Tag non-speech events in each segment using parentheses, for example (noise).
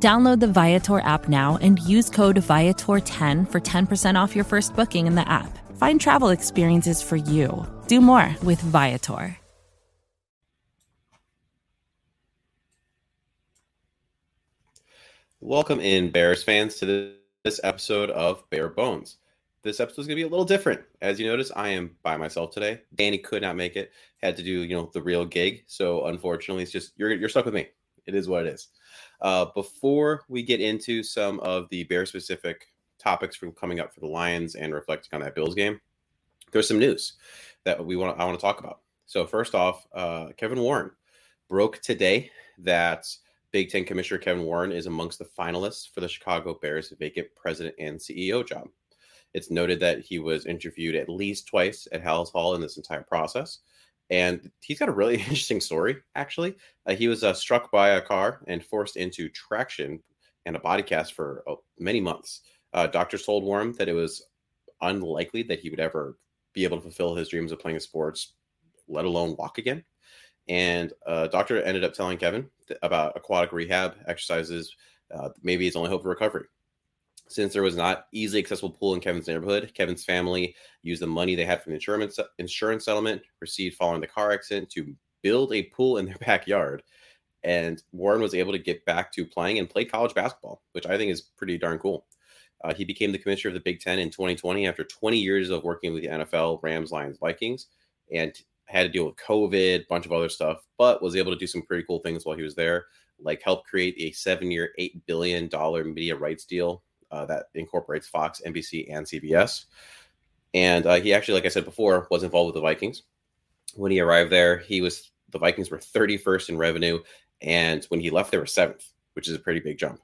Download the Viator app now and use code Viator10 for 10% off your first booking in the app. Find travel experiences for you. Do more with Viator. Welcome in, Bears fans, to this episode of Bear Bones. This episode is going to be a little different. As you notice, I am by myself today. Danny could not make it; had to do, you know, the real gig. So unfortunately, it's just you're you're stuck with me. It is what it is. Uh, before we get into some of the bear specific topics from coming up for the Lions and reflecting on that Bills game, there's some news that we want I want to talk about. So first off, uh, Kevin Warren broke today that Big Ten Commissioner Kevin Warren is amongst the finalists for the Chicago Bears vacant president and CEO job. It's noted that he was interviewed at least twice at Halas Hall in this entire process and he's got a really (laughs) interesting story actually. Uh, he was uh, struck by a car and forced into traction and a body cast for uh, many months. Uh, doctors told warren that it was unlikely that he would ever be able to fulfill his dreams of playing sports let alone walk again. And a uh, doctor ended up telling kevin about aquatic rehab exercises uh, maybe his only hope for recovery since there was not easily accessible pool in Kevin's neighborhood, Kevin's family used the money they had from the insurance insurance settlement received following the car accident to build a pool in their (laughs) backyard. And Warren was able to get back to playing and play college basketball, which I think is pretty darn cool. Uh, he became the commissioner of the Big Ten in 2020 after 20 years of working with the NFL, Rams, Lions, Vikings, and had to deal with COVID, a bunch of other stuff, but was able to do some pretty cool things while he was there, like help create a seven-year, eight billion dollar media rights deal uh, that incorporates Fox, NBC, and CBS. And uh, he actually, like I said before, was involved with the Vikings. When he arrived there, he was the Vikings were 31st in revenue, and when he left, they were seventh, which is a pretty big jump.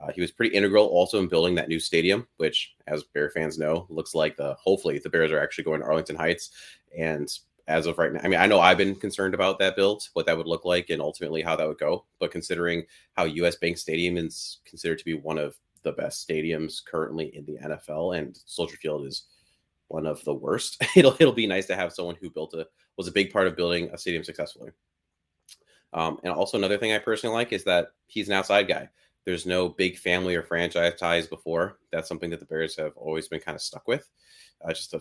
Uh, he was pretty integral also in building that new stadium, which, as Bear fans know, looks like the hopefully the Bears are actually going to Arlington Heights. And as of right now, I mean, I know I've been concerned about that build, what that would look like, and ultimately how that would go. But considering how US Bank Stadium is considered to be one of the best stadiums currently in the NFL, and Soldier Field is one of the worst. (laughs) it'll it'll be nice to have someone who built a was a big part of building a stadium successfully. Um, and also another thing I personally like is that he's an outside guy. There's no big family or franchise ties before. That's something that the Bears have always been kind of stuck with. Uh, just a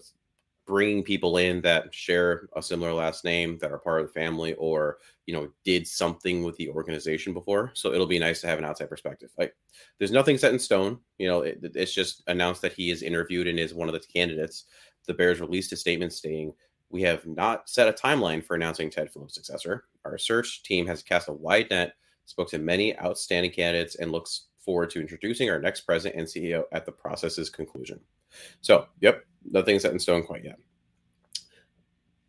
bringing people in that share a similar last name that are part of the family or you know did something with the organization before. So it'll be nice to have an outside perspective. Like there's nothing set in stone you know it, it's just announced that he is interviewed and is one of the candidates. The bears released a statement stating we have not set a timeline for announcing ted phillips successor. Our search team has cast a wide net spoke to many outstanding candidates and looks forward to introducing our next president and ceo at the process's conclusion so yep nothing's set in stone quite yet.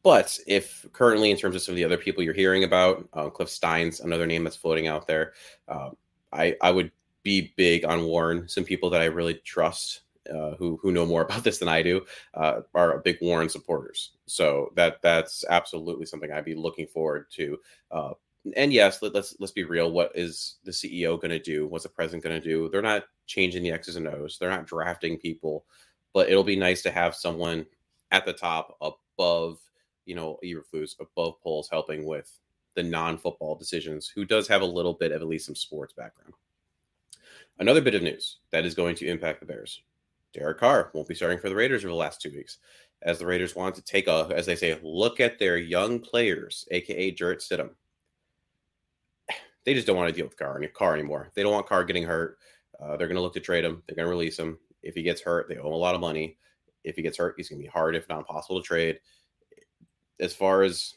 But if currently, in terms of some of the other people you're hearing about, uh, Cliff Stein's another name that's floating out there. Uh, I I would be big on Warren. Some people that I really trust, uh, who who know more (laughs) about this than I do, uh, are big Warren supporters. So that that's absolutely something I'd be looking forward to. Uh, and yes, let, us let's be real. What is the CEO going to do? What's the president going to do? They're not changing the X's and O's. They're not drafting people but it'll be nice to have someone at the top above, you know, Eberflus, above Poles helping with the non-football decisions, who does have a little bit of at least some sports background. Another bit of news that is going to impact the Bears. Derek Carr won't be starting for the Raiders over the last two weeks, as the Raiders want to take a, as they say, look at their young players, aka Jarrett Stidham. They just don't want to deal with Carr, Carr anymore. They don't want Carr getting hurt. Uh, they're going to look to trade him. They're going to release him. If he gets hurt, they owe him a lot of money. If he gets hurt, he's going to be hard, if not impossible, to trade. As far as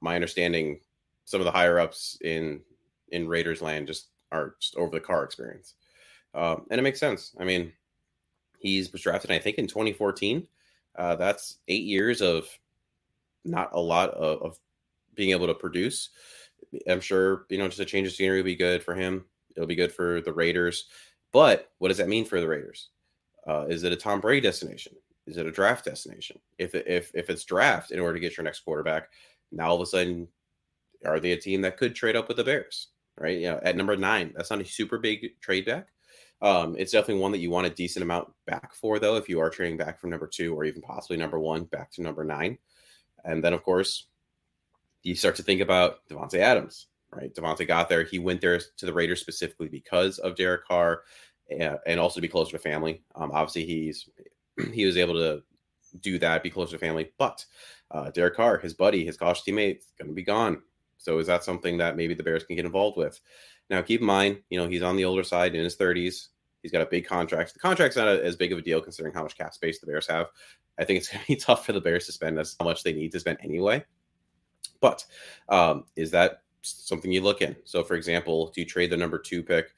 my understanding, some of the higher ups in in Raiders land just are just over the Carr experience, um, and it makes sense. I mean, he's was drafted, I think, in 2014. Uh, that's eight years of not a lot of, of being able to produce. I'm sure you know just a change of scenery will be good for him. It'll be good for the Raiders. But what does that mean for the Raiders? Uh, is it a Tom Brady destination? Is it a draft destination? If if if it's draft in order to get your next quarterback, now all of a sudden, are they a team that could trade up with the Bears? Right? You know, at number nine, that's not a super big trade back. Um, it's definitely one that you want a decent amount back for, though, if you are trading back from number two or even possibly number one back to number nine. And then, of course, you start to think about Davante Adams, right? Davante got there. He went there to the Raiders specifically because of Derek Carr and, also to be closer to family. Um, obviously, he's (clears throat) he was able to do that, be closer to family. But uh, Derek Carr, his buddy, his college teammate, is going to be gone. So is that something that maybe the Bears can get involved with? Now, keep in mind, you know, he's on the older side in his 30s. He's got a big contract. The contract's not a, as big of a deal considering how much cap space the Bears have. I think it's (laughs) going to be tough for the Bears to spend as much they need to spend anyway. But um, is that something you look in? So, for example, do you trade the number two pick,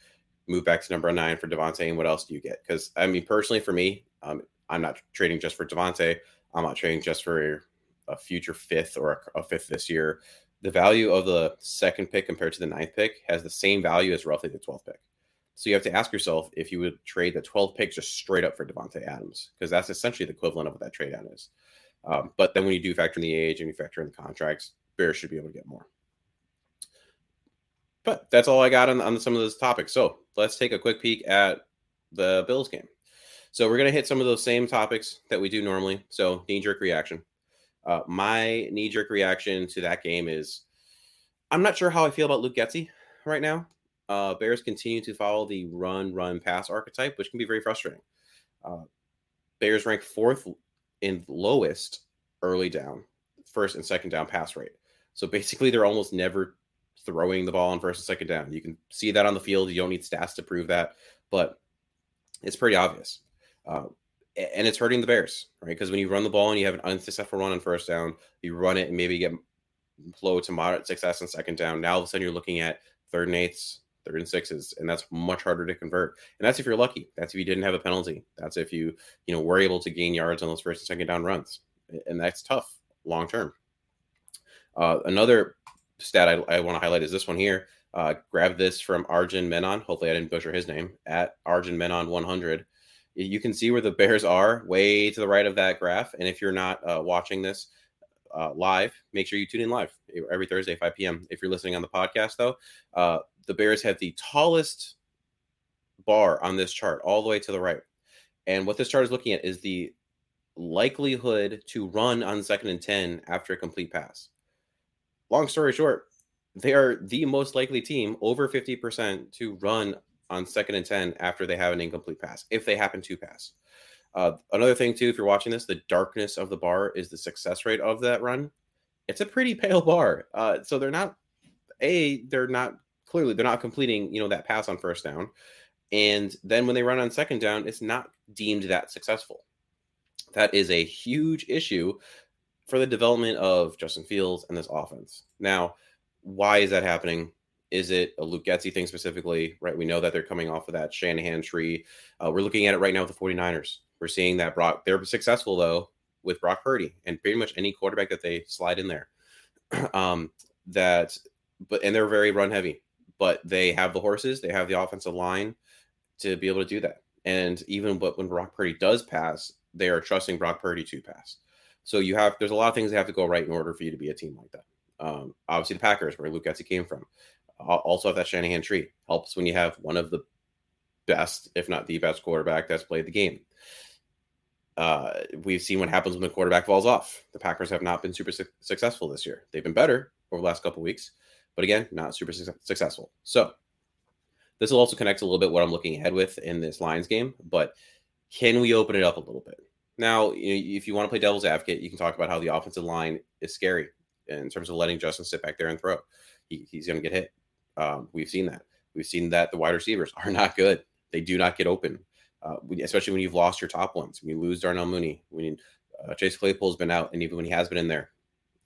move back to number nine for Davante, and what else do you get? Because I mean, personally, for me, um, I'm not trading just for Davante. I'm not trading just for a future fifth or a, a fifth this year the value of the second pick compared to the ninth pick has the same value as roughly the 12th pick. So you have to ask yourself if you would trade the 12th pick just straight up for Davante Adams, because that's essentially the equivalent of what that trade down is. Um, but then when you do factor in the age and you factor in the contracts, Bears should be able to get more. But that's all I got on, on some of those topics. So let's take a quick peek at the Bills game. So we're going to hit some of those same topics that we do normally. So knee jerk reaction. Uh, my knee jerk reaction to that game is I'm not sure how I feel about Luke Getsy right now. Uh, Bears continue to follow the run, run, pass archetype, which can be very frustrating. Uh, Bears rank fourth in lowest early down, first and second down pass rate. So basically, they're almost never throwing the ball on first and second down. You can see that on the field. You don't need stats to prove that, but it's pretty obvious. Uh, and it's hurting the Bears, right? Because when you run the ball and you have an unsuccessful run on first down, you run it and maybe get low to moderate success on second down. Now all of a sudden you're looking at third and eights, third and sixes, and that's much harder to convert. And that's if you're lucky. That's if you didn't have a penalty. That's if you, you know, were able to gain yards on those first and second down runs. And that's tough long term. Uh, another stat I, I want to highlight is this one here. Uh, grab this from Arjun Menon. Hopefully I didn't butcher his name at Arjun Menon 100 you can see where the Bears are way to the right of that graph. And if you're not uh, watching this uh, live, make sure you tune in live every Thursday, 5 p.m. If you're listening on the podcast, though, uh, the Bears have the tallest bar on this chart all the way to the right. And what this chart is looking at is the likelihood to run on second and 10 after a complete pass. Long story short, they are the most likely team, over 50%, to run on second and 10 after they have an incomplete pass, if they happen to pass. Uh, another thing, too, if you're watching this, the darkness of the bar is the success rate of that run. It's a pretty (laughs) pale bar. Uh, so they're not, A, they're not clearly, they're not completing, you know, that pass on first down. And then when they run on second down, it's not deemed that successful. That is a huge issue for the development of Justin Fields and this offense. Now, why is that happening? Is it a Luke Getsy thing specifically? Right. We know that they're coming off of that Shanahan tree. Uh, we're looking at it right now with the 49ers. We're seeing that Brock, they're successful though with Brock Purdy and pretty much any quarterback that they slide in there. (clears throat) um, that, but, and they're very run heavy, but they have the horses, they have the offensive line to be able to do that. And even but when Brock Purdy does pass, they are trusting Brock Purdy to pass. So you have, there's a lot of things that have to go right in order for you to be a team like that. Um, obviously, the Packers, where Luke Getsy came from also have that Shanahan tree. Helps when you have one of the best, if not the best quarterback that's played the game. Uh, we've seen what happens when the quarterback falls off. The Packers have not been super su- successful this year. They've been better over the last couple weeks, but again, not super su- successful. So this will also connect a little bit what I'm looking ahead with in this Lions game. But can we open it up a little bit? Now, if you want to play devil's advocate, you can talk about how the offensive line is scary in terms of letting Justin sit back there and throw. He, he's going to get hit. Um, we've seen that. We've seen that the wide receivers are (laughs) not good. They do not get open, uh, especially when you've lost your top ones. When you lose Darnell Mooney, when uh, Chase Claypool's been out, and even when he has been in there,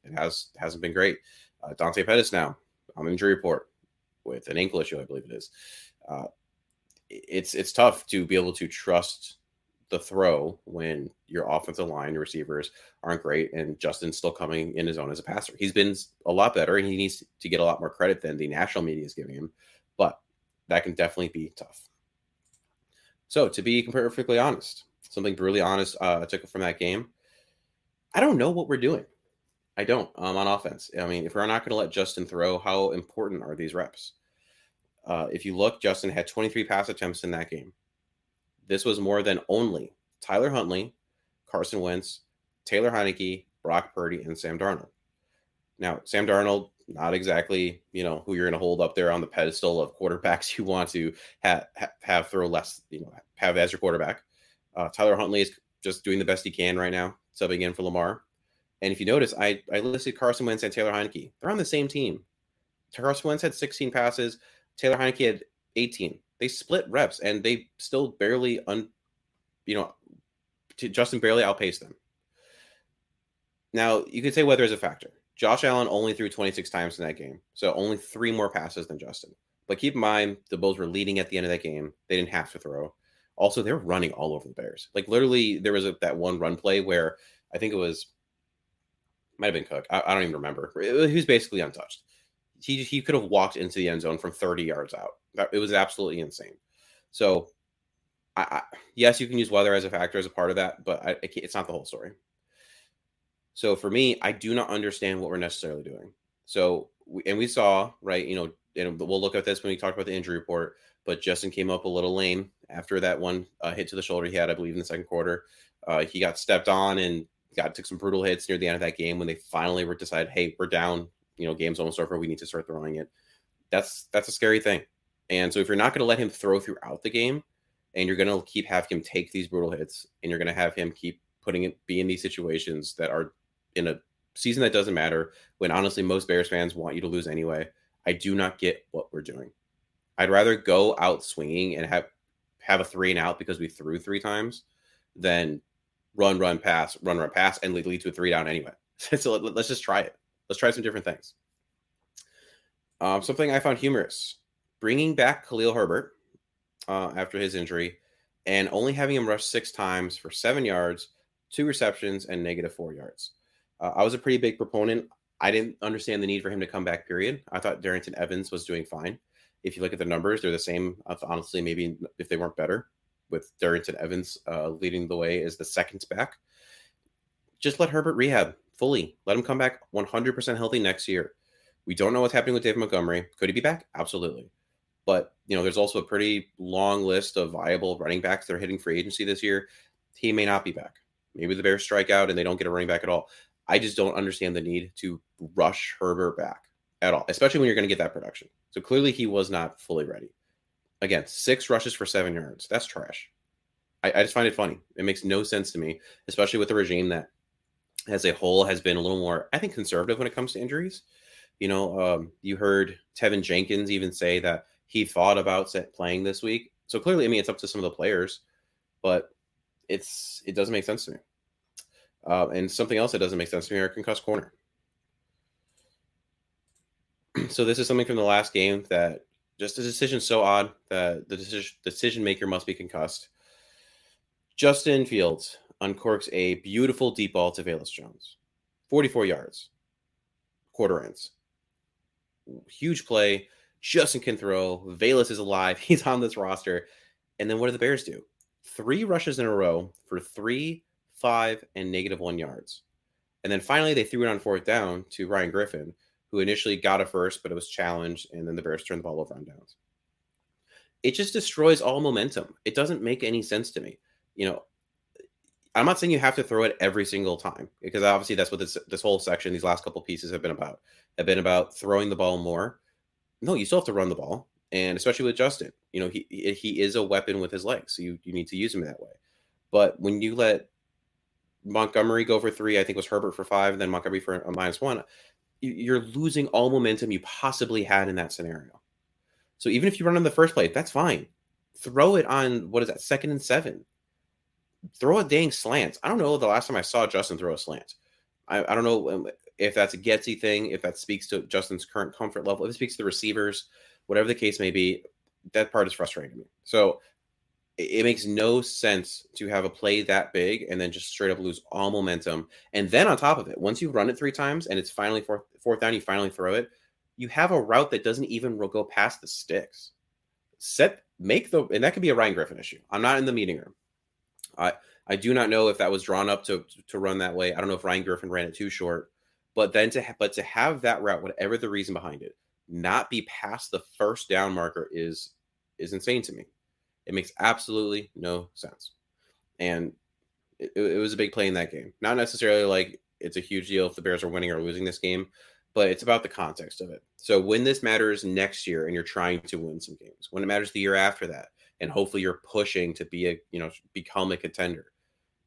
it has hasn't been great. Uh, Dante Pettis now on injury report with an ankle issue, I believe it is. Uh, it's it's tough to be able to trust the throw when your offensive line receivers aren't great and Justin's still coming in his own as a passer. He's been a lot better and he needs to get a lot more credit than the national media is giving him, but that can definitely be tough. So, to be perfectly honest, something brutally honest uh, I took from that game. I don't know what we're doing. I don't um, on offense. I mean, if we're not going to let Justin throw, how important are these reps? Uh, if you look, Justin had 23 pass attempts in that game. This was more than only Tyler Huntley, Carson Wentz, Taylor Heinicke, Brock Purdy, and Sam Darnold. Now, Sam Darnold, not exactly you know who you're going to hold up there on the pedestal of quarterbacks (laughs) you want to have have throw less, you know, have as your quarterback. Uh, Tyler Huntley is just doing the best he can right now, subbing in for Lamar. And if you notice, I, I listed Carson Wentz and Taylor Heinicke. They're on the same team. Carson Wentz had 16 passes. Taylor Heinicke had 18. They split reps, and they still barely, un, you know, Justin barely outpaced them. Now, you could say weather is a factor. Josh Allen only threw 26 times in that game, so only three more passes than Justin. But keep in mind, the Bills were leading at the end of that game. They didn't have to throw. Also, they were running all over the Bears. Like literally, there was a, that one run play where I think it was might have been Cook. I, I don't even remember. He was basically untouched. He he could have walked into the end zone from 30 yards out. It was absolutely insane. So, I, I yes, you can use weather as a factor as a part of that, but I, it's not the whole story. So for me, I do not understand what we're necessarily doing. So and we saw right, you know, and we'll look at this when we talk about the injury report. But Justin came up a little lame after that one uh, hit to the shoulder he had, I believe, in the second quarter. Uh, he got stepped on and got took some brutal hits near the end of that game when they finally were decided, hey, we're down. You know, game's almost over. We need to start throwing it. That's that's a scary thing. And so if you're not going to let him throw throughout the game, and you're going to keep have him take these brutal hits, and you're going to have him keep putting it be in these situations that are in a season that doesn't matter, when honestly most Bears fans want you to lose anyway. I do not get what we're doing. I'd rather go out swinging and have have a three and out because we threw three times than run, run, pass, run, run, pass, and lead to a three down anyway. (laughs) so let, us just try it. Let's try some different things. Um, something I found humorous: bringing back Khalil Herbert uh, after his injury, and only having him rush six times for seven yards, two receptions, and negative four yards. Uh, I was a pretty big proponent. I didn't understand the need for him to come back. Period. I thought Darrynton Evans was doing fine. If you look at the numbers, they're the same. Honestly, maybe if they weren't better, with Darrynton Evans uh, leading the way as the second back. Just let Herbert rehab fully. Let him come back 100% healthy next year. We don't know what's happening with Dave Montgomery. Could he be back? Absolutely. But you know, there's also a pretty long list of viable running backs that are hitting free agency this year. He may not be back. Maybe the Bears strike out and they don't get a running back at all. I just don't understand the need to rush Herbert back at all, especially when you're going to get that production. So clearly he was not fully ready. Again, six rushes for seven yards. That's trash. I, I just find it funny. It makes no sense to me, especially with a regime that as a whole has been a little more, I think, conservative when it comes to injuries. You know, um, you heard Teven Jenkins even say that he thought about playing this week. So clearly, I mean, it's up to some of the players, but it's it doesn't make sense to me. Uh, and something else that doesn't make sense to me are concussed corner. (clears throat) so this is something from the last game that just a decision so odd that the decision decision maker must be concussed. Justin Fields uncorks a beautiful deep ball to Velus Jones, 44 yards, quarter ends. Huge play. Justin can throw. Velus is alive. (laughs) He's on this roster. And then what do the Bears do? Three rushes in a row for three five, and negative one yards. And then finally, they threw it on fourth down to Ryan Griffin, who initially got a first, but it was challenged, and then the Bears turned the ball over on downs. It just destroys all momentum. It doesn't make any sense to me. You know, I'm not saying you have to throw it every single time because obviously that's what this this whole section, these last couple pieces have been about. Have been about throwing the ball more. No, you still have to run the ball, and especially with Justin, you know he he is a weapon with his legs, so you you need to use him that way. But when you let Montgomery go for three. I think was Herbert for five, then Montgomery for a minus one. You're losing all momentum you possibly had in that scenario. So even if you run on the first play, that's fine. Throw it on what is that second and seven. Throw a dang slant. I don't know the last time I saw Justin throw a slant. I, I don't know um, if that's a Getsy thing, if that speaks to Justin's current comfort level, if it speaks to the receivers, whatever the case may be. That part is frustrating to me. So it makes no sense to have a play that big and then just straight up lose all momentum. And then on top of it, once you run it three times and it's finally fourth, fourth down, you finally throw it, you have a route that doesn't even go past the sticks. Set, make the, and that could be a Ryan Griffin issue. I'm not in the meeting room. I, I do not know if that was drawn up to to run that way. I don't know if Ryan Griffin ran it too short, but then to ha- but to have that route, whatever the reason behind it, not be past the first down marker is is insane to me. It makes absolutely no sense, and it, it was a big play in that game. Not necessarily like it's a huge deal if the Bears are winning or losing this game, but it's about the context of it. So when this matters next year, and you're trying to win some games, when it matters the year after that, and hopefully you're pushing to be a you know become a contender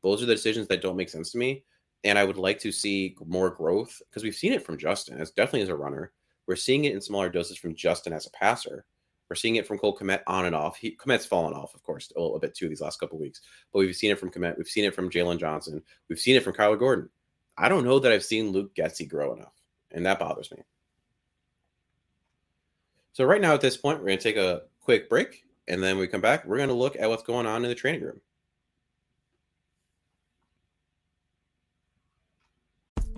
those are the decisions that don't make sense to me. And I would like to see more growth because we've seen it from Justin as definitely as a runner. We're seeing it in smaller doses from Justin as a passer. We're seeing it from Cole Kmet on and off. He Kmet's fallen off, of course, a little bit too these last couple weeks. But we've seen it from Kmet. We've seen it from Jaylon Johnson. We've seen it from Kyler Gordon. I don't know that I've seen Luke Getsy grow enough, and that bothers me. So right now at this point, we're going to take a quick break, and then when we come back. We're going to look at what's going on in the training room.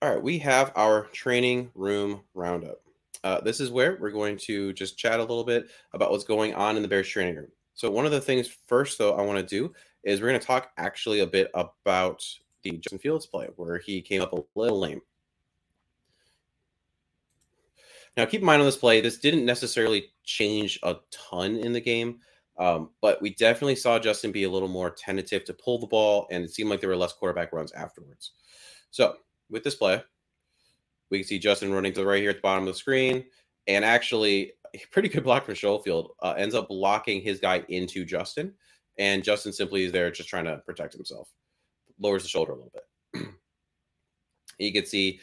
All right, we have our training room roundup. Uh, this is where we're going to just chat a little bit about what's going on in the Bears training room. So, one of the things first, though, I want to do is we're going to talk actually a bit about the Justin Fields play where he came up a little lame. Now, keep in mind on this play, this didn't necessarily change a ton in the game, um, but we definitely saw Justin be a little more tentative to pull the ball, and it seemed like there were less quarterback runs afterwards. So, with this play, we can see Justin running to the right here at the bottom of the screen. And actually, pretty good block from Schofield uh, ends up blocking his guy into Justin. And Justin simply is there just trying to protect himself. Lowers the shoulder a little bit. (clears throat) you can see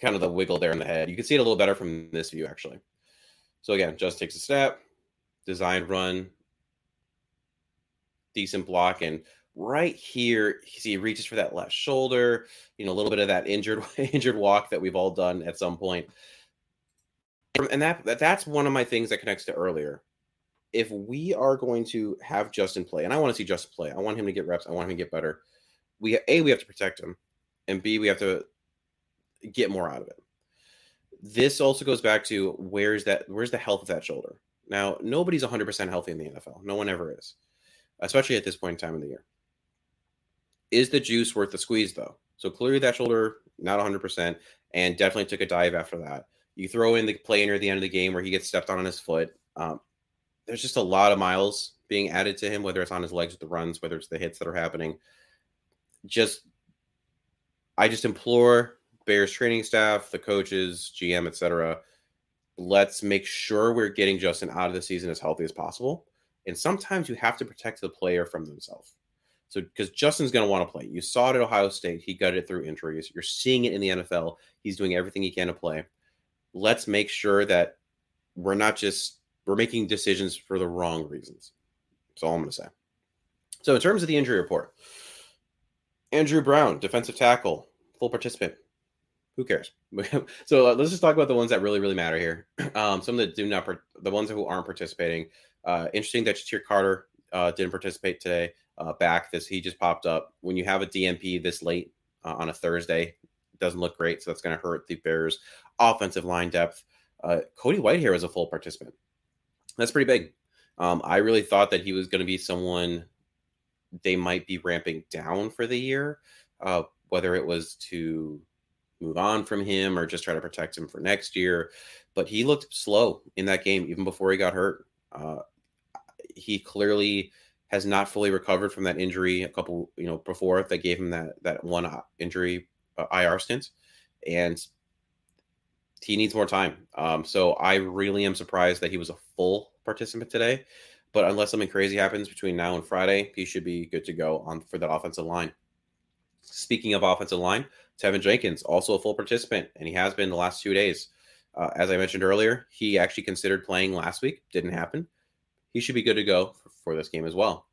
kind of the wiggle there in the head. You can see it a little better from this view, actually. So again, just takes a step, design run, decent block, and right here, he reaches for that left shoulder, you know, a little bit of that injured (laughs) injured walk that we've all done at some point. And that, that that's one of my things that connects to earlier. If we are going to have Justin play, and I want to see Justin play, I want him to get reps, I want him to get better. We a we have to protect him, and b we have to get more out of it. This also goes back to where's that where's the health of that shoulder. Now, nobody's 100% healthy in the NFL. No one ever is, especially at this point in time in the year. Is the juice worth the squeeze, though? So clearly that shoulder, not 100%, and definitely took a dive after that. You throw in the play near the end of the game where he gets stepped on on his foot. Um, there's just a lot of miles being added to him, whether it's on his legs with the runs, whether it's the hits that are happening. Just, I just implore Bears training staff, the coaches, GM, etc. Let's make sure we're getting Justin out of the season as healthy as possible. And sometimes you have to protect the player from themselves. So because Justin's going to want to play. You saw it at Ohio State. He got it through injuries. You're seeing it in the NFL. He's doing everything he can to play. Let's make sure that we're not just we're making decisions for the wrong reasons. That's all I'm going to say. So in terms of the injury report, Andrew Brown, defensive tackle, full participant. Who cares? (laughs) so uh, let's just talk about the ones that really, really matter here. (clears throat) Um, some that do not, the ones who aren't participating. Uh, interesting that Ja'Tyre Carter uh, didn't participate today uh, back. This he just popped up. When you have a DNP this late uh, on a Thursday, doesn't look great. So that's going to hurt the Bears' offensive line depth. Uh, Cody Whitehair is a full participant. That's pretty big. Um, I really thought that he was going to be someone they might be ramping down for the year, uh, whether it was to move on from him or just try to protect him for next year. But he looked slow in that game, even before he got hurt. Uh, he clearly has not fully recovered from that injury a couple, you know, before that gave him that that one uh, injury uh, IR stint, and he needs more time. Um, so I really am surprised that he was a full participant today. But unless something crazy happens between now and Friday, he should be good to go on for that offensive line. Speaking of offensive line, Teven Jenkins also a full participant, and he has been the last two days. Uh, as I mentioned earlier, he actually considered playing last week, didn't happen. He should be good to go for, for this game as well.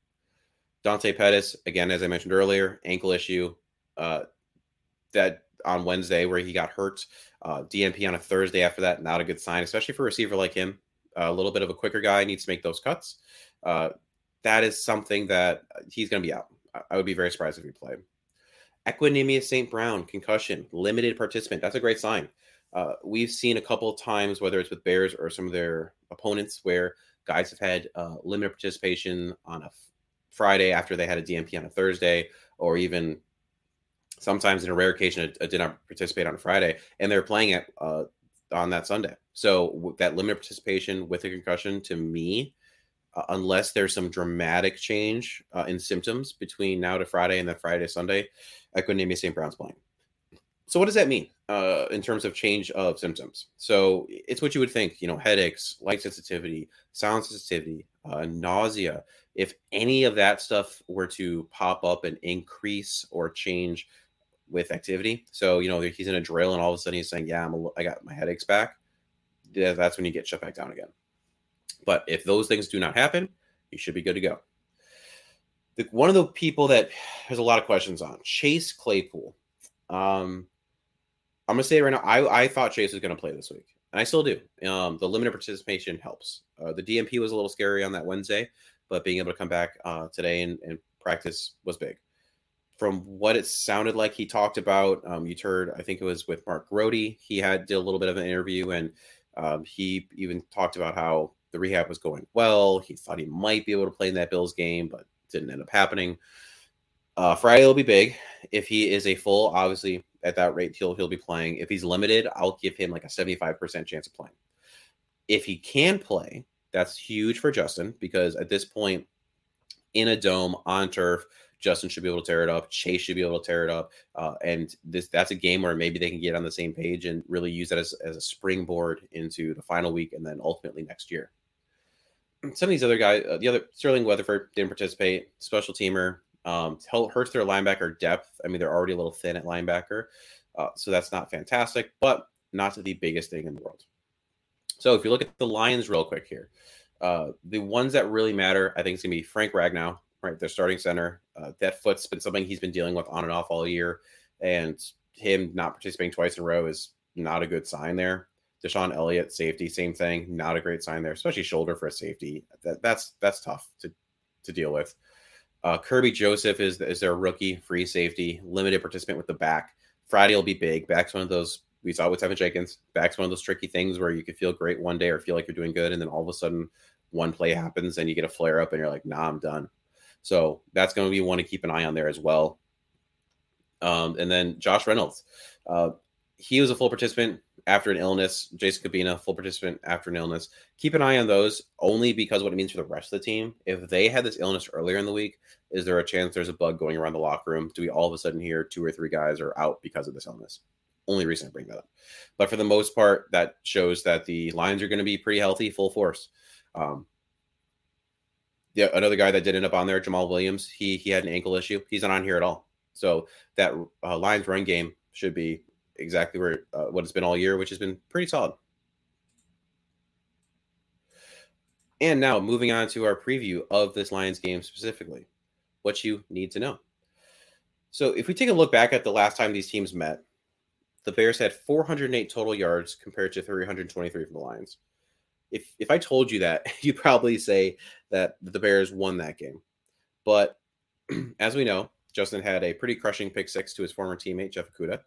Dante Pettis, again, as I mentioned earlier, ankle issue. Uh, that on Wednesday where he got hurt. Uh, DNP on a Thursday after that, not a good sign, especially for a receiver like him. A little bit of a quicker guy needs to make those cuts. Uh, that is something that he's going to be out. I would be very surprised if he played. Equanimeous St. Brown, concussion, limited participant. That's a great sign. Uh, we've seen a couple of times, whether it's with Bears or some of their opponents, where guys have had uh, limited participation on a Friday after they had a DNP on a Thursday, or even sometimes in a rare occasion it, it did not participate on a Friday, and they're playing it uh, on that Sunday. So that limited participation with a concussion, to me, uh, unless there's some dramatic change uh, in symptoms between now to Friday and then Friday to Sunday, Equanimeous St. Brown's playing. So what does that mean uh, in terms of change of symptoms? So it's what you would think, you know, headaches, light sensitivity, sound sensitivity, uh, nausea. If any of that stuff were to pop up and increase or change with activity. So, you know, he's in a drill and all of a sudden he's saying, yeah, I'm a, I got my headaches back. Yeah, that's when you get shut back down again. But if those things do not happen, you should be good to go. The, one of the people that has a lot of questions on Chase Claypool. Um, I'm gonna say it right now, I, I thought Chase was gonna play this week, and I still do. Um, the limited participation helps. Uh, the DNP was a little scary on that Wednesday, but being able to come back uh, today and, and practice was big from what it sounded like he talked about um, you heard i think it was with mark grote he had did a little bit of an interview and um, he even talked about how the rehab was going well he thought he might be able to play in that bills game but didn't end up happening uh, friday will be big if he is a full obviously at that rate he'll he'll be playing if he's limited i'll give him like a 75% chance of playing if he can play that's huge for justin because at this point in a dome on turf Justin should be able to tear it up. Chase should be able to tear it up. Uh, and this that's a game where maybe they can get on the same page and really use that as, as a springboard into the final week and then ultimately next year. (clears throat) Some of these other guys, uh, the other Sterling Weatherford didn't participate. Special teamer um, hurts their linebacker depth. I mean, they're already a little thin at linebacker, uh, so that's not fantastic, but not the biggest thing in the world. So if you look at the Lions real quick here, uh, the ones that really matter, I think it's gonna be Frank Ragnow, right? Their starting center. Uh, that foot's been something he's been dealing with on and off all year, and him not participating twice in a row is not a good sign there. DeShon Elliott, safety, same thing, not a great sign there, especially shoulder for a safety. That, that's that's tough to to deal with. Uh, Kerby Joseph is is their rookie free safety, limited participant with the back. Friday will be big. Back's one of those we saw with Teven Jenkins. Back's one of those tricky things where you could feel great one day or feel like you're doing good, and then all of a sudden one play happens and you get a flare up and you're like, nah, I'm done. So that's going to be one to keep an eye on there as well. Um, and then Josh Reynolds, uh, he was a full participant after an illness. Jason Cabinda, full participant after an illness. Keep an eye on those only because what it means for the rest of the team. If they had this illness earlier in the week, is there a chance there's a bug going around the locker room? Do we all of a sudden hear two or three guys are out because of this illness? Only reason I bring that up. But for the most part, that shows that the Lions are going to be pretty healthy, full force. Um, yeah, another guy that did end up on there, Jamaal Williams. He he had an ankle issue. He's not on here at all. So that uh, Lions run game should be exactly where uh, what it's been all year, which has been pretty solid. And now moving on to our preview of this Lions game specifically, what you need to know. So if we take a look back at the last time these teams met, the Bears had 408 total yards compared to 323 from the Lions if if I told you that, (laughs) you'd probably say that the Bears won that game. But (clears throat) as we know, Justin had a pretty crushing pick six to his former teammate Jeff Okudah.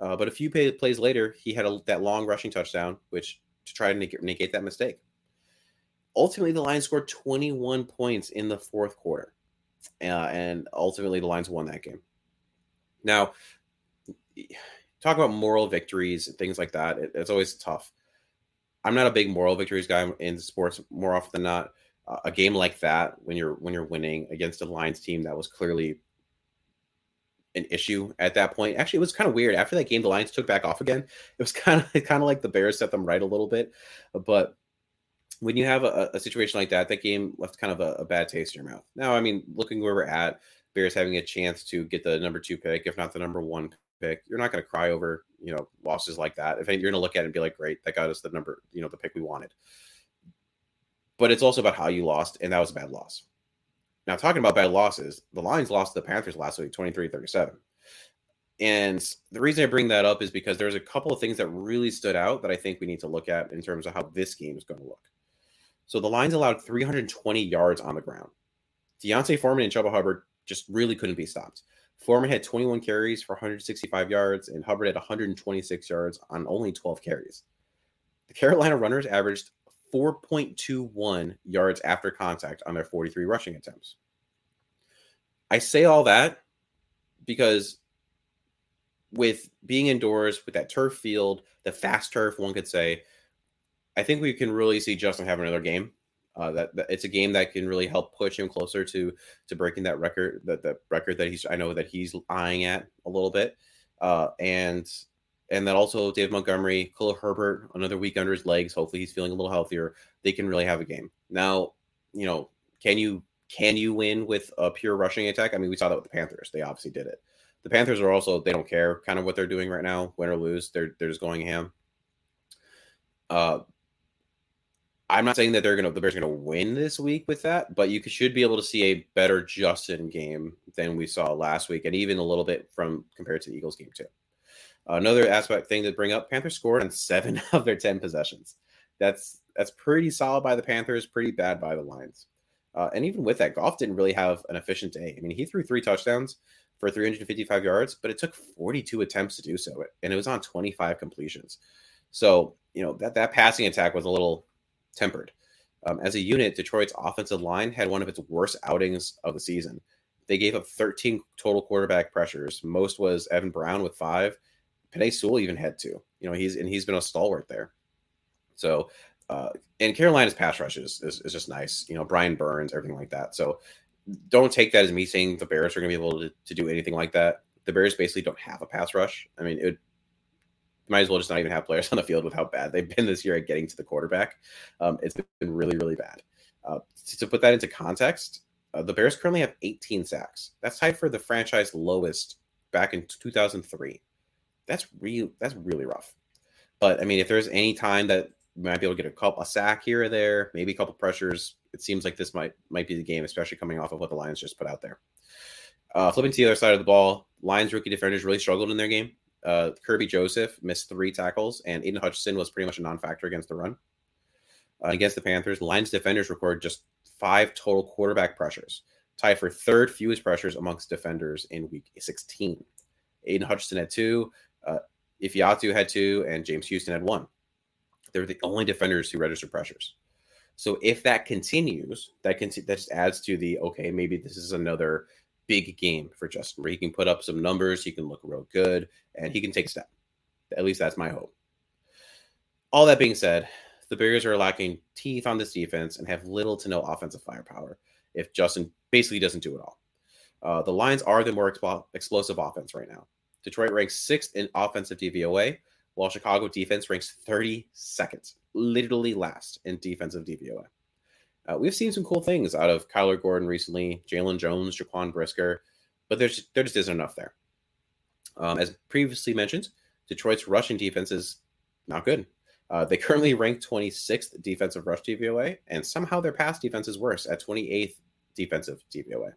Uh, but a few pay, plays later, he had a, that long rushing touchdown, which to try to negate, negate that mistake. ultimately, the Lions scored 21 points in the fourth quarter, uh, and ultimately, the Lions won that game. Now, talk about moral victories and things like that. It, it's always tough. I'm not a big moral victories guy in sports more often than not. Uh, a game like that, when you're when you're winning against a Lions team that was clearly an issue at that point. Actually, it was kind of weird. After that game, the Lions took back off again. It was kind of kind of like the Bears set them right a little bit. But when you have a, a situation like that, that game left kind of a, a, bad taste in your mouth. Now, I mean, looking where we're at, Bears having a chance to get the number two pick, if not the number one pick, you're not going to cry over you know losses like that. If you're going to look at it and be like, great, that got us the number, you know, the pick we wanted. But it's also about how you lost, and that was a bad loss. Now, talking about bad losses, the Lions lost to the Panthers last week 23 37. And the reason I bring that up is because there's a couple of things that really stood out that I think we need to look at in terms of how this game is going to look. So the Lions allowed 320 yards on the ground. D'Onta Foreman and Chuba Hubbard just really couldn't be stopped. Foreman had 21 carries for 165 yards, and Hubbard had 126 yards on only 12 carries. The Carolina runners averaged 4.21 yards after contact on their 43 rushing attempts. I say all that because with being indoors with that turf field, the fast turf, one could say, I think we can really see Justin have another game. Uh, that, that, it's a game that can really help push him closer to to breaking that record, that the record that he's I know that he's eyeing at a little bit, uh, and and then also Dave Montgomery, Khalil Herbert, another week under his legs. Hopefully, he's feeling a little healthier. They can really have a game. Now, you know, can you can you win with a pure rushing attack? I mean, we saw that with the Panthers. They obviously did it. The Panthers are also they don't care kind of what they're doing right now, win or lose. They're they're just going ham. Uh, I'm not saying that they're gonna the Bears are gonna win this week with that, but you should be able to see a better Justin game than we saw last week, and even a little bit from compared to the Eagles game too. Another aspect thing to bring up: Panthers scored on seven (laughs) of their ten possessions. That's that's pretty solid by the Panthers, pretty bad by the Lions. Uh, and even with that, Goff didn't really have an efficient day. I mean, he threw three touchdowns for 355 yards, but it took 42 attempts to do so, and it was on 25 completions. So you know that that passing attack was a little tempered. Um, as a unit, Detroit's offensive line had one of its worst outings of the season. They gave up 13 total quarterback pressures. Most was Evan Brown with five, Penei Sewell even had two. You know, he's and he's been a stalwart there. So, uh, and Carolina's pass rush is, is, is just nice. You know, Brian Burns, everything like that. So, don't take that as me saying the Bears are going to be able to, to do anything like that. The Bears basically don't have a pass rush. I mean, it would, might as well just not even have players (laughs) on the field with how bad they've been this year at getting to the quarterback. Um, it's been really, really bad. Uh, to, to, put that into context, uh, the Bears currently have 18 sacks. That's tied for the franchise lowest back in 2003 that's real that's really rough. But I mean, if there's any time that we might be able to get a couple a sack here or there, maybe a couple pressures, it seems like this might might be the game, especially coming off of what the Lions just put out there. Uh, flipping to the other side of the ball, Lions rookie defenders really struggled in their game. Uh, Kerby Joseph missed three tackles, and Aidan Hutchinson was pretty much a non-factor against the run. Uh, against the Panthers, Lions defenders recorded just five total quarterback pressures, tied for third fewest pressures amongst defenders in Week 16. Aidan Hutchinson had two, uh, Ifeatu had two, and James Houston had one. They're the only defenders who registered pressures. So if that continues, that can that just adds to the okay, maybe this is another big game for Justin, where he can put up some numbers, he can look real good, and he can take a step. At least that's my hope. All that being said, the Bears are lacking teeth on this defense and have little to no offensive firepower if Justin basically doesn't do it all. Uh, the Lions are the more expl- explosive offense right now. Detroit ranks sixth in offensive DVOA, while Chicago defense ranks 32nd, literally last in defensive DVOA. Uh, we've seen some cool things out of Kyler Gordon recently, Jalen Jones, Jaquan Brisker, but there's there just isn't enough there. Um, as previously mentioned, Detroit's rushing defense is not good. Uh, they currently rank 26th defensive rush DVOA, and somehow their pass defense is worse at 28th defensive DVOA.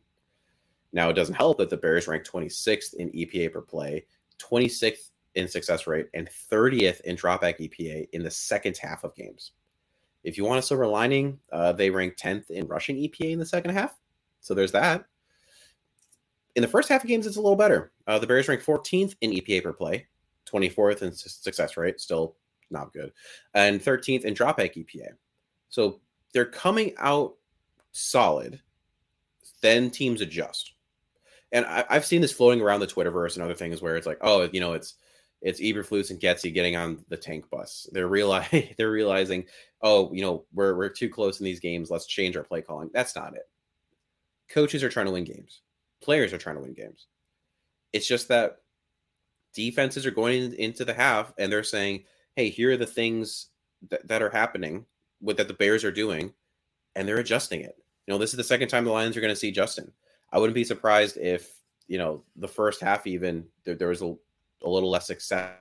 Now, it doesn't help that the Bears rank 26th in EPA per play, 26th in success rate, and 30th in dropback EPA in the second half of games. If you want a silver lining, uh, they rank 10th in rushing EPA in the second half. So there's that. In the first half of games, it's a little better. Uh, the Bears rank 14th in EPA per play, 24th in success rate, still not good, and 13th in dropback EPA. So they're coming out solid, then teams adjust. And I, have seen this floating around the Twitterverse and other things where it's like, oh, you know, it's it's Eberflus and Getsy getting on the tank bus. They're realizing (laughs) they're realizing, oh, you know, we're we're too close in these games. Let's change our play calling. That's not it. Coaches are trying to win games. Players are trying to win games. It's just that defenses are going into the half and they're saying, hey, here are the things that, that are happening with that the Bears are doing, and they're adjusting it. You know, this is the second time the Lions are going to see Justin. I wouldn't be surprised if, you know, the first half even there, there was a, a little less success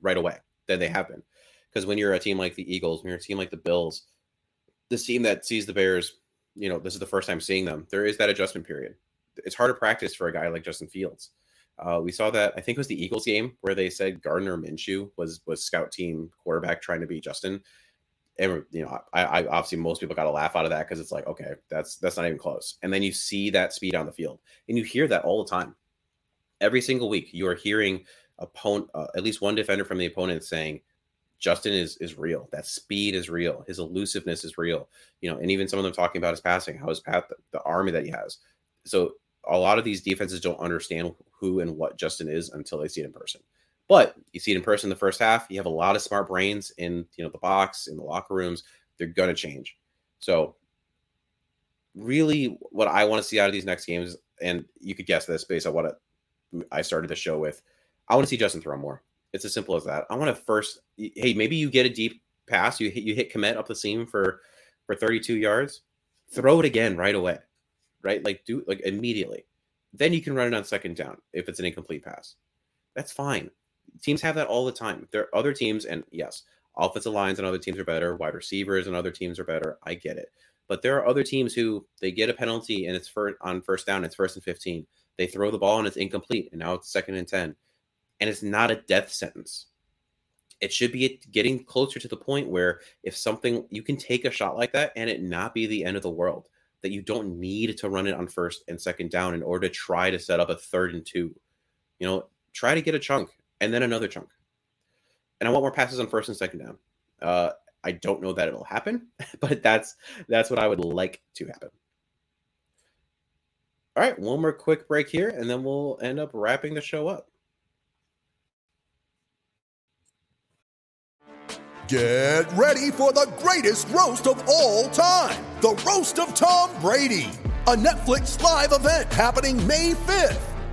right away than they have been. Because when you're a team like the Eagles, when you're a team like the Bills, this team that sees the Bears, you know, this is the first time seeing them, there is that adjustment period. It's hard to practice for a guy like Justin Fields. Uh, we saw that I think it was the Eagles game where they said Gardner Minshew was was scout team quarterback trying to beat Justin. And you know, I, I obviously most people got a laugh out of that because it's like, okay, that's that's not even close. And then you see that speed on the field, and you hear that all the time. Every single week, you are hearing opponent, uh, at least one defender from the opponent saying, Justin is is real. That speed is real. His elusiveness is real. You know, and even some of them talking about his passing, how his path, the, the army that he has. So a lot of these defenses don't understand who and what Justin is until they see it in person. But you see it in person in the first half. You have a lot of smart brains in you know the box in the locker rooms. They're gonna change. So really, what I want to see out of these next games, and you could guess this based on what I started the show with. I want to see Justin throw more. It's as simple as that. I want to first, hey, maybe you get a deep pass, you hit you hit Kmet up the seam for for 32 yards, throw it again right away right? Like do like immediately. Then you can run it on second down if it's an incomplete pass. That's fine. Teams have that all the time. There are other teams, and yes, offensive lines and other teams are better, wide receivers and other teams are better. I get it. But there are other teams who they get a penalty and it's on first down, it's first and 15. They throw the ball and it's incomplete, and now it's second and 10. And it's not a death sentence. It should be getting closer to the point where if something you can take a shot like that and it not be the end of the world that you don't need to run it on first and second down in order to try to set up a third and two. You know, try to get a chunk and then another chunk. And I want more passes on first and second down. Uh, I don't know that it'll happen, (laughs) but that's that's what I would like to happen. All right, one more quick break here, and then we'll end up wrapping the show up. Get ready for the greatest roast of all time the Roast of Tom Brady, a Netflix live event happening May 5th.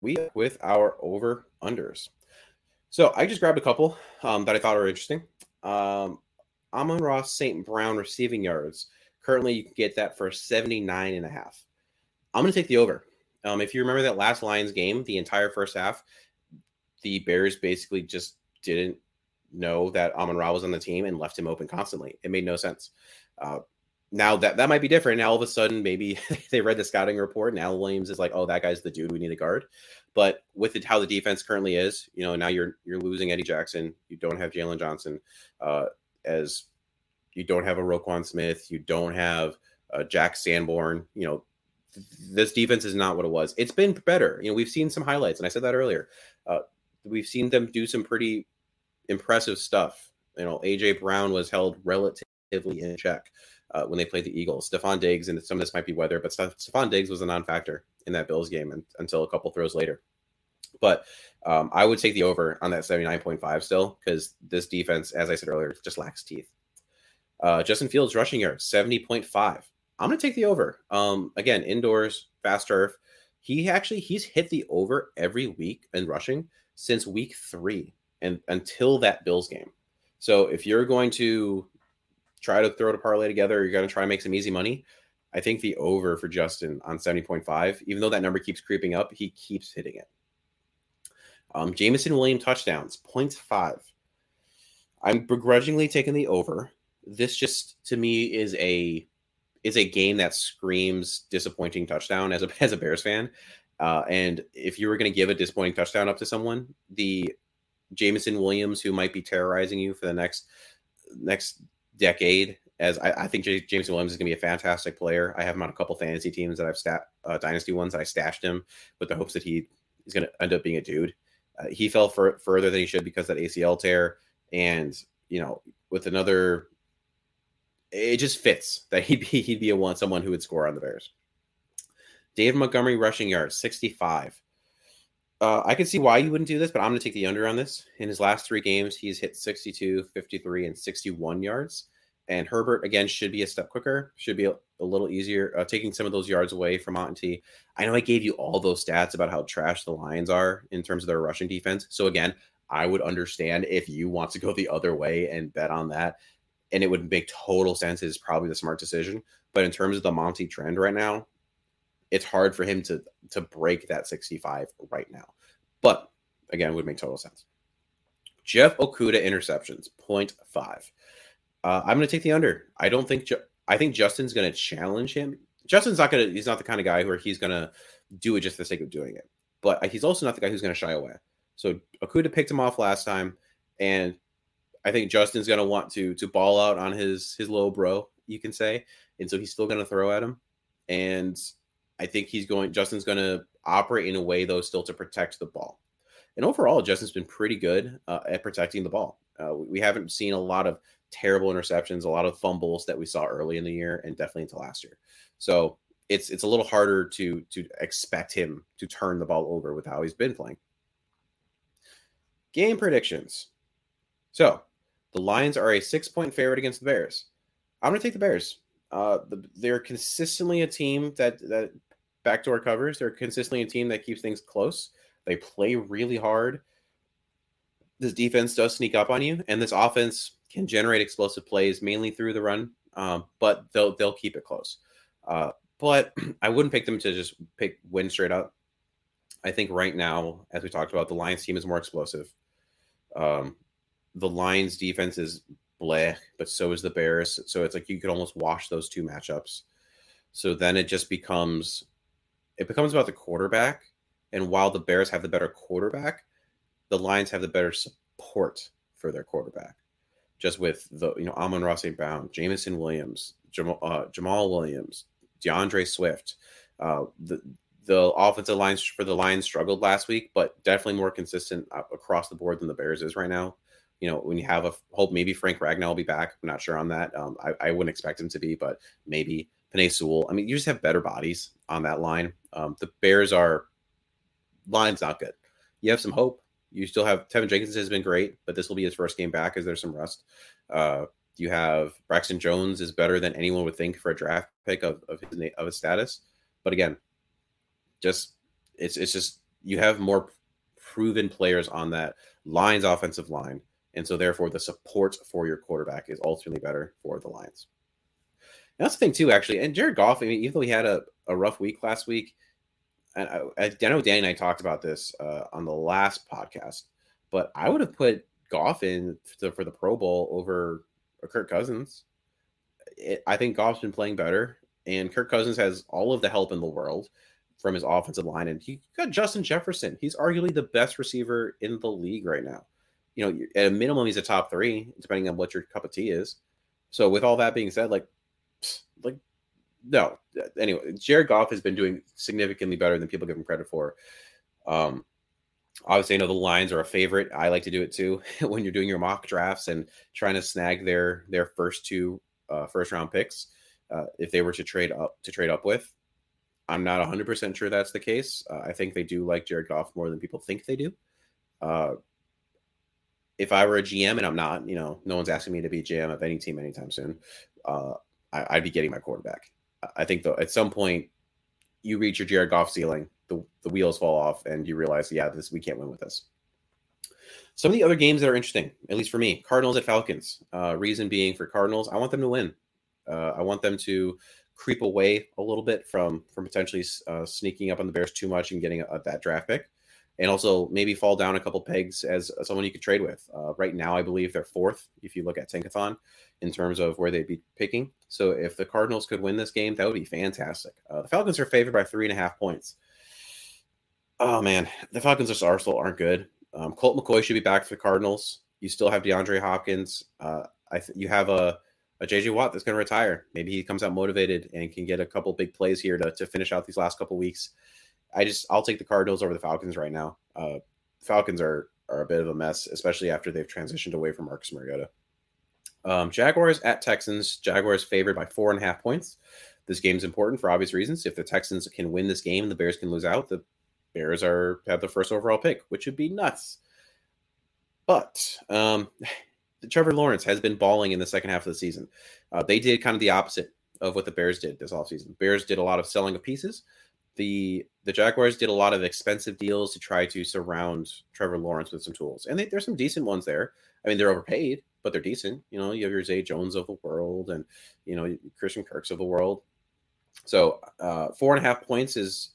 We with our over unders. So I just grabbed a couple um, that I thought were interesting. Um, Amon-Ra St. Brown receiving yards. Currently, you can get that for 79 and a half. I'm going to take the over. Um, if you remember that last Lions game, the entire first half, the Bears basically just didn't know that Amon Ra was on the team and left him open constantly. It made no sense. Uh, now that that might be different. Now all of a sudden, maybe (laughs) they read the scouting report, and Al Williams is like, "Oh, that guy's the dude. We need a guard." But with it, how the defense currently is, you know, now you're you're losing Eddie Jackson. You don't have Jaylon Johnson, uh, as you don't have a Roquan Smith. You don't have uh, Jack Sanborn. You know, th- this defense is not what it was. It's been better. You know, we've seen some highlights, and I said that earlier. Uh, we've seen them do some pretty impressive stuff. You know, AJ Brown was held relatively in check uh, when they played the Eagles. Stefon Diggs, and some of this might be weather, but Stefon Diggs was a non-factor in that Bills game and, until a couple throws later. But um, I would take the over on that 79.5 still because this defense, as I said earlier, just lacks teeth. Uh, Justin Fields rushing yards 70.5. I'm going to take the over. Um, again, indoors, fast turf. He actually he's hit the over every week in rushing since week three and until that Bills game. So if you're going to try to throw a parlay together, you're going to try to make some easy money. I think the over for Justin on 70.5, even though that number keeps creeping up, he keeps hitting it. Um, Jameson William touchdowns, 0.5. I'm begrudgingly taking the over. This just to me is a it's a game that screams disappointing touchdown as a (laughs) as a Bears fan. Uh, and if you were going to give a disappointing touchdown up to someone, the Jameson Williams, who might be terrorizing you for the next next decade, as I, I think J- Jameson Williams is going to be a fantastic player. I have him on a couple fantasy teams that I've stat uh, dynasty ones that I stashed him with the hopes that he is going to end up being a dude. Uh, he fell for, further than he should because that ACL tear, and you know, with another, it just fits that he'd be he'd be a one someone who would score on the Bears. Dave Montgomery rushing yards, 65. Uh, I can see why you wouldn't do this, but I'm going to take the under on this. In his last three games, he's hit 62, 53, and 61 yards. And Herbert, again, should be a step quicker, should be a, a little easier, uh, taking some of those yards away from Monty. I know I gave you all those stats about how trash the Lions are in terms of their rushing defense. So, again, I would understand if you want to go the other way and bet on that. And it would make total sense. It's probably the smart decision. But in terms of the Monty trend right now, it's hard for him to to break that 65 right now. But again, would make total sense. Jeff Okudah interceptions, 0.5. Uh, I'm going to take the under. I don't think Ju- I think Justin's going to challenge him. Justin's not going to. He's not the kind of guy where he's going to do it just for the sake of doing it. But he's also not the guy who's going to shy away. So Okudah picked him off last time, and I think Justin's going to want to to ball out on his his low bro, you can say, and so he's still going to throw at him. And I think he's going. Justin's going to operate in a way though, still to protect the ball. And overall, Justin's been pretty good uh, at protecting the ball. Uh, we haven't seen a lot of terrible interceptions, a lot of fumbles that we saw early in the year, and definitely into last year. So it's it's a little harder to to expect him to turn the ball over with how he's been playing. Game predictions. So the Lions are a six point favorite against the Bears. I'm going to take the Bears. Uh, the, they're consistently a team that that backdoor covers. They're consistently a team that keeps things close. They play really hard. This defense does sneak up on you, and this offense can generate explosive plays mainly through the run, um, but they'll they'll keep it close. Uh, but (clears throat) I wouldn't pick them to just pick win straight up. I think right now, as we talked about, the Lions team is more explosive. Um, the Lions defense is bleh, but so is the Bears. So it's like you could almost wash those two matchups. So then it just becomes it becomes about the quarterback. And while the Bears have the better quarterback, the Lions have the better support for their quarterback. Just with the you know Amon-Ra St. Brown, Jameson Williams, Jamal, uh, Jamaal Williams, DeAndre Swift. Uh, the the offensive lines for the Lions struggled last week, but definitely more consistent uh, across the board than the Bears is right now. You know, when you have a hope, maybe Frank Ragnow will be back. I'm not sure on that. Um, I, I, wouldn't expect him to be, but maybe Penei Sewell. I mean, you just have better bodies on that line. Um, the Bears are line's not good. You have some hope. You still have Teven Jenkins has been great, but this will be his first game back as there's some rust. Uh, you have Braxton Jones is better than anyone would think for a draft pick of, of his of his status. But again, just it's it's just you have more proven players on that Lions offensive line, and so therefore the support for your quarterback is ultimately better for the Lions. That's the thing too, actually. And Jared Goff, I mean, even though he had a, a rough week last week, and I, I, know Danny and I talked about this uh, on the last podcast, but I would have put Goff in to, for the Pro Bowl over Kirk Cousins. It, I think Goff's been playing better, and Kirk Cousins has all of the help in the world from his offensive line, and he got Justin Jefferson. He's arguably the best receiver in the league right now. You know, at a minimum, he's a top three, depending on what your cup of tea is. So, with all that being said, like, like, no. Anyway, Jared Goff has been doing significantly better than people give him credit for. Um, obviously, I know the Lions are a favorite. I like to do it too (laughs) when you're doing your mock drafts and trying to snag their their first two uh, first round picks. Uh, if they were to trade up to trade up with, I'm not 100% sure that's the case. Uh, I think they do like Jared Goff more than people think they do. Uh, if I were a GM and I'm not, you know, no one's asking me to be GM of any team anytime soon, uh, I, would be getting my quarterback. I think though at some point you reach your Jared Goff ceiling, the, the wheels fall off, and you realize, yeah, this we can't win with this. Some of the other games that are interesting, at least for me, Cardinals at Falcons. Uh, reason being for Cardinals, I want them to win. Uh, I want them to creep away a little bit from from potentially uh, sneaking up on the Bears too much and getting a, a, that draft pick. And also maybe fall down a couple pegs as someone you could trade with. Uh, right now, I believe they're fourth if you look at Tankathon in terms of where they'd be picking. So if the Cardinals could win this game, that would be fantastic. Uh, the Falcons are favored by three and a half points. Oh man, the Falcons versus Arsenal aren't good. Um, Colt McCoy should be back for the Cardinals. You still have DeAndre Hopkins. Uh, I th- you have a a JJ Watt that's going to retire. Maybe he comes out motivated and can get a couple big plays here to, to finish out these last couple weeks. I just I'll take the Cardinals over the Falcons right now. Uh, Falcons are are a bit of a mess, especially after they've transitioned away from Marcus Mariota. Um, Jaguars at Texans. Jaguars favored by four and a half points. This game's important for obvious reasons. If the Texans can win this game and the Bears can lose out, the Bears are have the first overall pick, which would be nuts. But um, (sighs) Trevor Lawrence has been balling in the second half of the season. Uh, they did kind of the opposite of what the Bears did this offseason. Bears did a lot of selling of pieces. The the Jaguars did a lot of expensive deals to try to surround Trevor Lawrence with some tools, and they, there's some decent ones there. I mean, they're overpaid, but they're decent. You know, you have your Zay Jones of the world, and you know Christian Kirks of the world. So uh, four and a half points is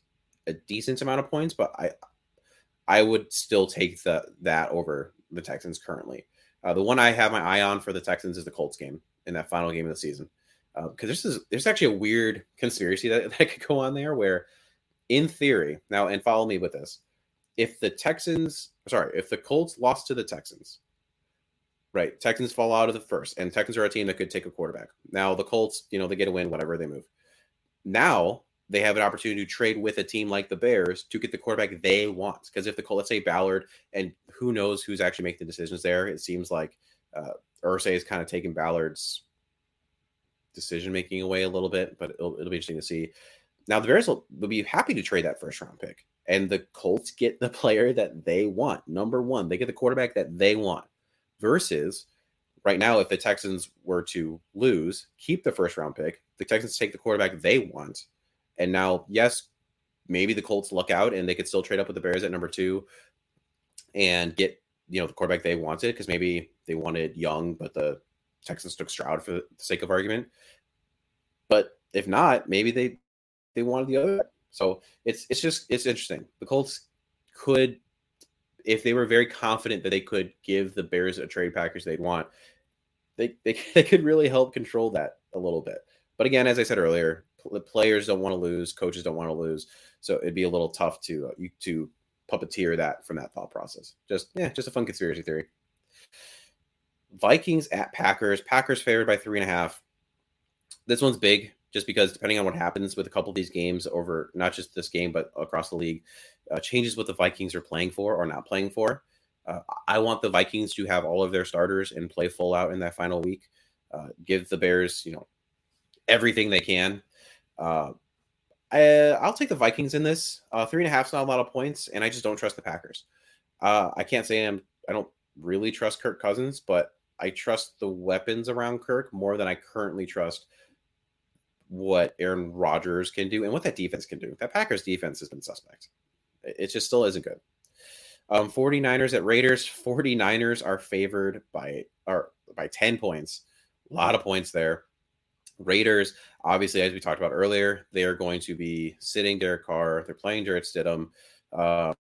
a decent amount of points, but I I would still take the that over the Texans currently. Uh, the one I have my eye on for the Texans is the Colts game in that final game of the season. Because uh, this is there's actually a weird conspiracy that, (laughs) that could go on there where, in theory, now and follow me with this, if the Texans, sorry, if the Colts lost to the Texans, right, Texans fall out of the first, and Texans are a team that could take a quarterback. Now the Colts, you know, they get a win, whatever they move. Now they have an opportunity to trade with a team like the Bears to get the quarterback they want. Because if the let's say Ballard, and who knows who's actually making the decisions there, it seems like uh, Irsay is kind of taking Ballard's decision making away a little bit, but it'll, it'll, be interesting to see. Now the Bears will, will be happy to trade that first round pick, and the Colts get the (laughs) player that they want. Number one, they get the quarterback that they want. Versus right now, if the Texans were to lose, keep the first round pick, the Texans take the quarterback they want and now, yes, maybe the Colts look out and they could still trade up with the Bears at number two and get you know the quarterback they wanted because maybe they wanted Young, but the Texans took Stroud for the sake of argument. But if not, maybe they they wanted the other. So it's it's just it's interesting. The Colts could, if they were very confident that they could give the Bears a trade package they'd want, they they, (laughs) they could really help control that a little bit. But again, as I said earlier, players don't want to lose, coaches don't want to lose, so it'd be a little tough to uh, to puppeteer that from that thought process. Just yeah, just a fun conspiracy theory. Vikings at Packers. Packers favored by three and a half. This one's big just because depending on what happens with a couple of these games over not just this game but across the league, uh, changes what the Vikings are playing for or not playing for. Uh, I want the Vikings to have all of their starters and play full out in that final week. Uh, give the Bears, you know, everything they can uh, I, I'll take the Vikings in this. Uh, three and a half is not a lot of points, and I just don't trust the Packers. Uh, I can't say I'm. I don't really trust Kirk Cousins, but I trust the weapons around Kirk more than I currently trust what Aaron Rodgers can do and what that defense can do. That Packers defense has been suspect. It just still isn't good. Um, 49ers at Raiders. 49ers are favored by are by 10 points. A lot of points there. Raiders, obviously, as we talked about earlier, they are going to be sitting Derek Carr. They're playing Jarrett Stidham. Uh,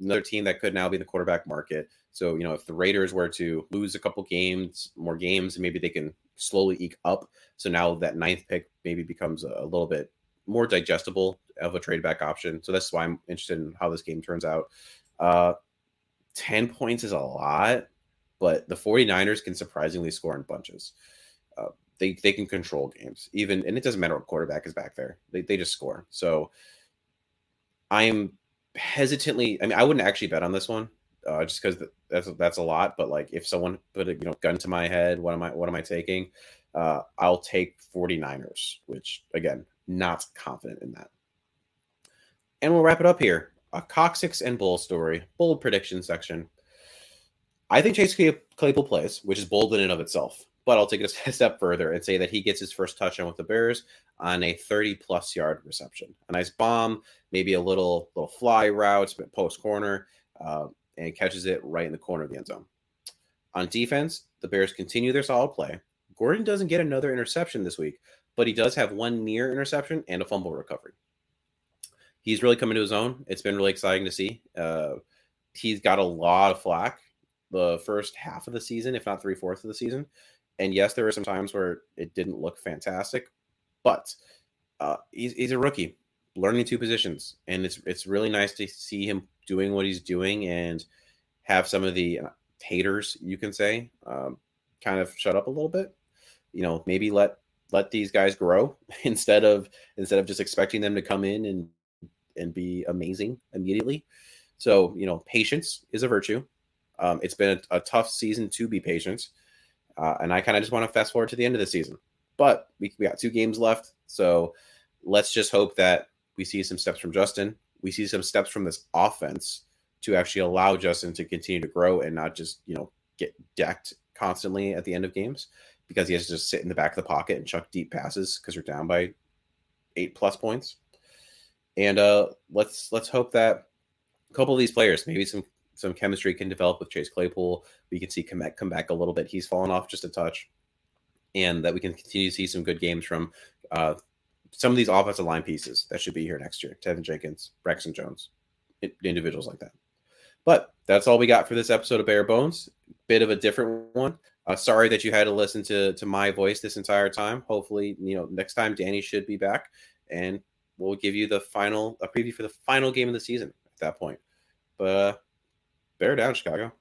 another team that could now be in the quarterback market. So, you know, if the Raiders were to lose a couple games, more games, maybe they can slowly eke up. So now that ninth pick maybe becomes a, little bit more digestible of a trade back option. So that's why I'm interested in how this game turns out. Uh, 10 points is a lot, but the 49ers can surprisingly score in bunches. Uh, they they can control games even and it doesn't matter what quarterback is back there they, they just score so i am hesitantly i mean i wouldn't actually bet on this one uh, just because that's that's a lot but like if someone put a you know gun to my head what am i what am i taking? Uh, i'll take 49ers which again not confident in that. And we'll wrap it up here. A coccyx and bull story bold prediction section. I think chase claypool plays which is bold in and of itself but I'll take it a (laughs) step further and say that he gets his first touchdown with the Bears on a 30 plus yard reception. A nice bomb, maybe a little little fly route, post corner, uh, and catches it right in the corner of the end zone. On defense, the Bears continue their solid play. Gordon doesn't get another interception this week, but he does have one near interception and a fumble recovery. He's really coming to his own. It's been really exciting to see. Uh, he's got a lot of flack the first half of the season, if not three fourths of the season. And yes, there were some times where it didn't look fantastic, but uh, he's he's a rookie, learning two positions, and it's it's really nice to see him doing what he's doing and have some of the uh, haters, you can say, um, kind of shut up a little bit. You know, maybe let let these guys grow (laughs) instead of instead of just expecting them to come in and and be amazing immediately. So you know, patience is a virtue. Um, it's been a, a, tough season to be patient, uh, and I kind of just want to fast forward to the end of the season. But we, we got two games left, so let's just hope that we see some steps from Justin. We see some steps from this offense to actually allow Justin to continue to grow and not just you know get decked constantly at the end of games because he has to just sit in the back of the pocket and chuck deep passes because you're down by eight plus points. And uh, let's let's hope that a couple of these players, maybe some some chemistry can develop with Chase Claypool. We can see Kmet come back a little bit. He's fallen off just a touch, and that we can continue to see some good games from uh, some of these offensive line pieces that should be here next year. Teven Jenkins, Braxton Jones, individuals like that. But that's all we got for this episode of Bear Bones. Bit of a different one. Uh, sorry that you had to listen to to my voice this entire time. Hopefully, you know next time Danny should be back, and we'll give you the final a preview for the final game of the season at that point. But uh, bear down, Chicago.